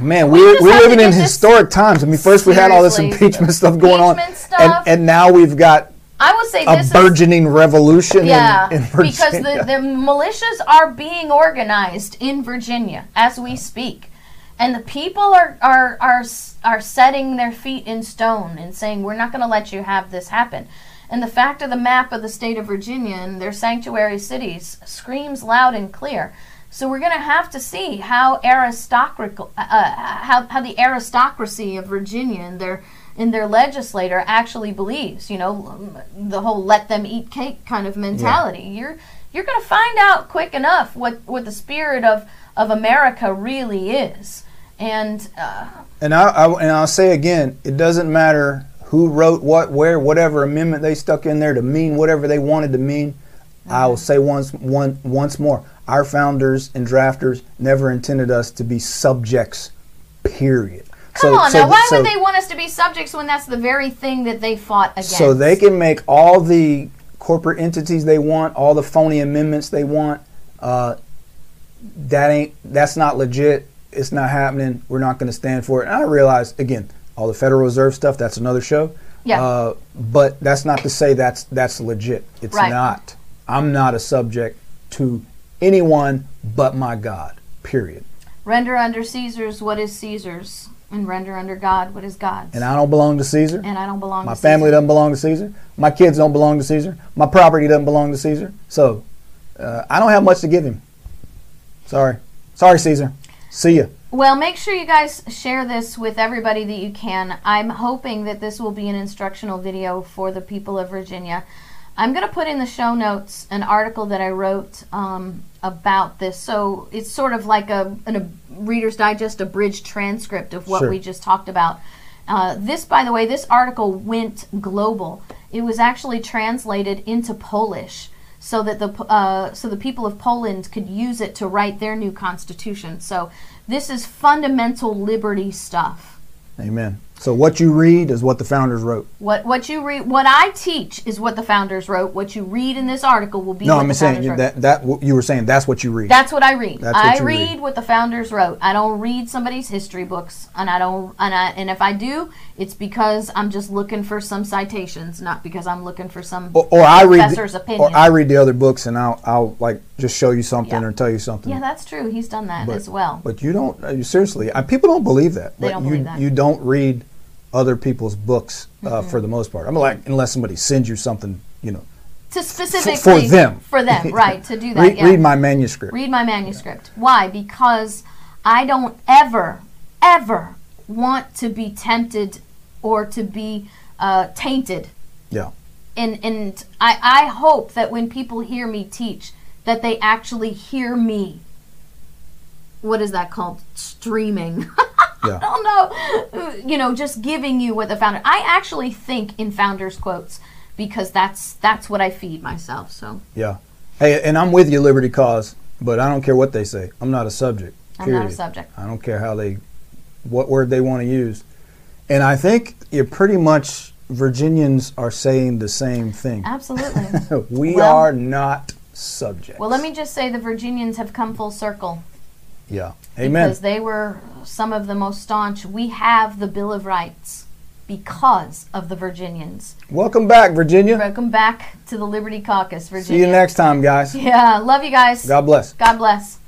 B: man, we we're, we're living in historic times. I mean, first we had all this impeachment stuff going impeachment on, stuff. And, and now we've got
A: I would say
B: a burgeoning is, revolution.
A: Yeah,
B: in, in
A: because the, the militias are being organized in Virginia as we speak, and the people are are are are setting their feet in stone and saying we're not going to let you have this happen. And the fact of the map of the state of Virginia and their sanctuary cities screams loud and clear. So we're going to have to see how aristocratical, uh, uh, how, how the aristocracy of Virginia and their in their legislator actually believes. You know, the whole "let them eat cake" kind of mentality. Yeah. You're you're going to find out quick enough what what the spirit of of America really is. And uh,
B: and I, I and I'll say again, it doesn't matter who wrote what, where, whatever amendment they stuck in there to mean whatever they wanted to mean. Mm-hmm. I will say once one once more our founders and drafters never intended us to be subjects, period.
A: Come so, on so, now, why so, would they want us to be subjects when that's the very thing that they fought against?
B: So they can make all the corporate entities they want, all the phony amendments they want. Uh, that ain't that's not legit. It's not happening. We're not going to stand for it. And I realize again, all the Federal Reserve stuff. That's another show.
A: Yeah. Uh,
B: but that's not to say that's that's legit. It's right. not. I'm not a subject to anyone but my God. Period.
A: Render under Caesar's what is Caesar's, and render under God what is God's.
B: And I don't belong to Caesar.
A: And I don't belong to Caesar.
B: my family doesn't belong to Caesar. My kids don't belong to Caesar. My property doesn't belong to Caesar. So uh, I don't have much to give him. Sorry. Sorry, Caesar. See ya.
A: Well, make sure you guys share this with everybody that you can. I'm hoping that this will be an instructional video for the people of Virginia. I'm going to put in the show notes an article that I wrote um, about this. So it's sort of like a, an, a Reader's Digest abridged transcript of what sure. we just talked about. Uh, this, by the way, this article went global. It was actually translated into Polish so that the uh, so the people of Poland could use it to write their new constitution. So this is fundamental liberty stuff.
B: Amen. So what you read is what the founders wrote.
A: What what you read, what I teach is what the founders wrote. What you read in this article will be
B: No,
A: what
B: I'm
A: the
B: saying
A: founders
B: you-
A: wrote.
B: that that you were saying that's what you read.
A: That's what I read.
B: That's what
A: I
B: you
A: read,
B: read.
A: what the founders wrote. I don't read somebody's history books, and I don't, and I, and if I do, it's because I'm just looking for some citations, not because I'm looking for some
B: or, or I read
A: professor's
B: the,
A: opinion.
B: or I read the other books and I'll I'll like just show you something
A: Yeah.
B: or tell you something.
A: yeah, that's true. He's done that
B: But-
A: as well.
B: But you don't uh, you, seriously. I, people don't believe that.
A: They
B: but
A: don't
B: you,
A: believe that.
B: You don't read other people's books uh, for the most part. I mean, like unless somebody sends you something, you know,
A: to specifically
B: for them.
A: for them, right? To do that.
B: read,
A: yeah.
B: read my manuscript.
A: read my manuscript. Why? Because I don't ever, ever want to be tempted or to be uh, tainted.
B: Yeah.
A: And and I, I hope that when people hear me teach, that they actually hear me. What is that called? Streaming.
B: Yeah.
A: I don't know. Uh, you know, just giving you what the founder. I actually think in founders quotes because that's that's what I feed myself. So
B: Yeah. Hey, and I'm with you, Liberty Cause, but I don't care what they say. I'm not a subject.
A: I'm not a subject.
B: I don't care how they, what word they want to use. And I think you're pretty much Virginians are saying the same thing.
A: Absolutely.
B: we
A: Well-
B: are not subjects.
A: Well, let me just say the Virginians have come full circle
B: Yeah. Amen.
A: because they were some of the most staunch. We have the Bill of Rights because of the Virginians.
B: Welcome back, Virginia.
A: Welcome back to the Liberty Caucus, Virginia.
B: See you next time, guys.
A: Yeah, love you guys.
B: God bless.
A: God bless.